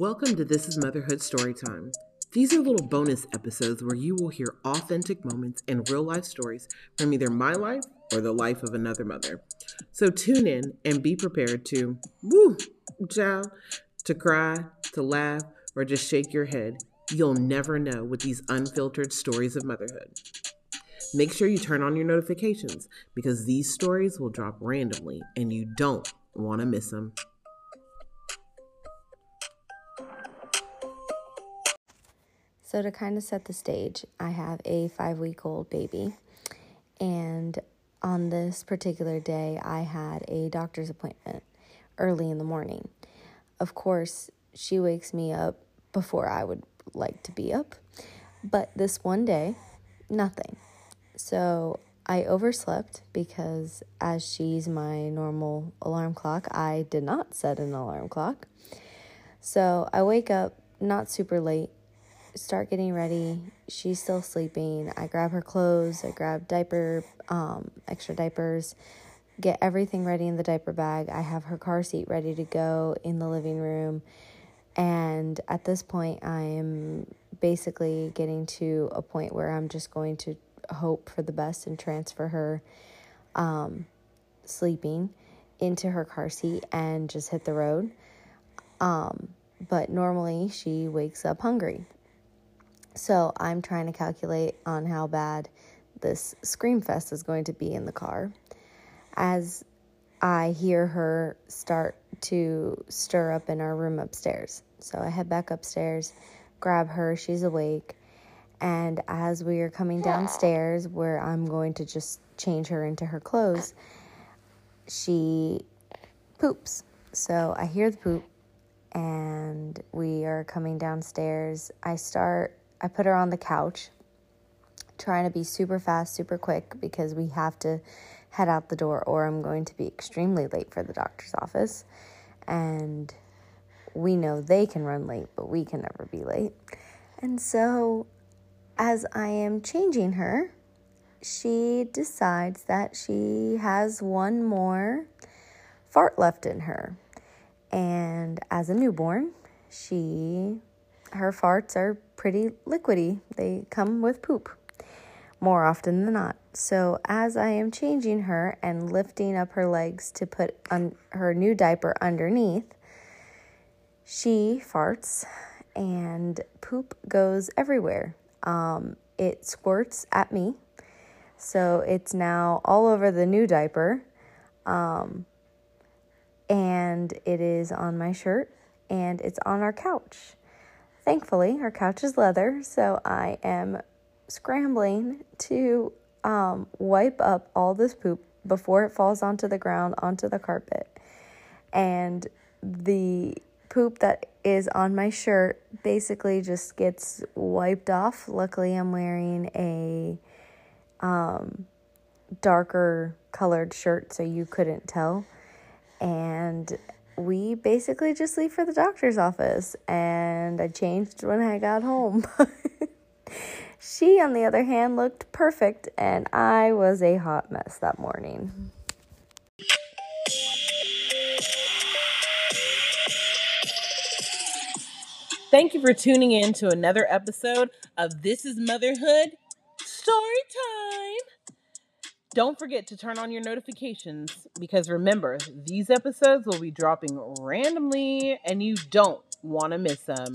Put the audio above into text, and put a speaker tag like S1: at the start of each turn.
S1: Welcome to This is Motherhood Storytime. These are little bonus episodes where you will hear authentic moments and real life stories from either my life or the life of another mother. So tune in and be prepared to woo, child, to cry, to laugh, or just shake your head. You'll never know with these unfiltered stories of motherhood. Make sure you turn on your notifications because these stories will drop randomly and you don't want to miss them.
S2: So, to kind of set the stage, I have a five week old baby, and on this particular day, I had a doctor's appointment early in the morning. Of course, she wakes me up before I would like to be up, but this one day, nothing. So, I overslept because, as she's my normal alarm clock, I did not set an alarm clock. So, I wake up not super late start getting ready. She's still sleeping. I grab her clothes, I grab diaper, um, extra diapers, get everything ready in the diaper bag. I have her car seat ready to go in the living room. And at this point, I am basically getting to a point where I'm just going to hope for the best and transfer her um, sleeping into her car seat and just hit the road. Um, but normally she wakes up hungry. So I'm trying to calculate on how bad this scream fest is going to be in the car. As I hear her start to stir up in our room upstairs. So I head back upstairs, grab her, she's awake. And as we are coming downstairs, where I'm going to just change her into her clothes, she poops. So I hear the poop, and we are coming downstairs. I start I put her on the couch, trying to be super fast, super quick because we have to head out the door or I'm going to be extremely late for the doctor's office. And we know they can run late, but we can never be late. And so, as I am changing her, she decides that she has one more fart left in her. And as a newborn, she her farts are pretty liquidy. They come with poop more often than not. So, as I am changing her and lifting up her legs to put on her new diaper underneath, she farts and poop goes everywhere. Um, it squirts at me. So, it's now all over the new diaper. Um, and it is on my shirt and it's on our couch. Thankfully, our couch is leather, so I am scrambling to um, wipe up all this poop before it falls onto the ground, onto the carpet. And the poop that is on my shirt basically just gets wiped off. Luckily, I'm wearing a um, darker colored shirt, so you couldn't tell. And we basically just leave for the doctor's office and I changed when I got home. she, on the other hand, looked perfect and I was a hot mess that morning.
S1: Thank you for tuning in to another episode of This is Motherhood Story Time. Don't forget to turn on your notifications because remember, these episodes will be dropping randomly and you don't want to miss them.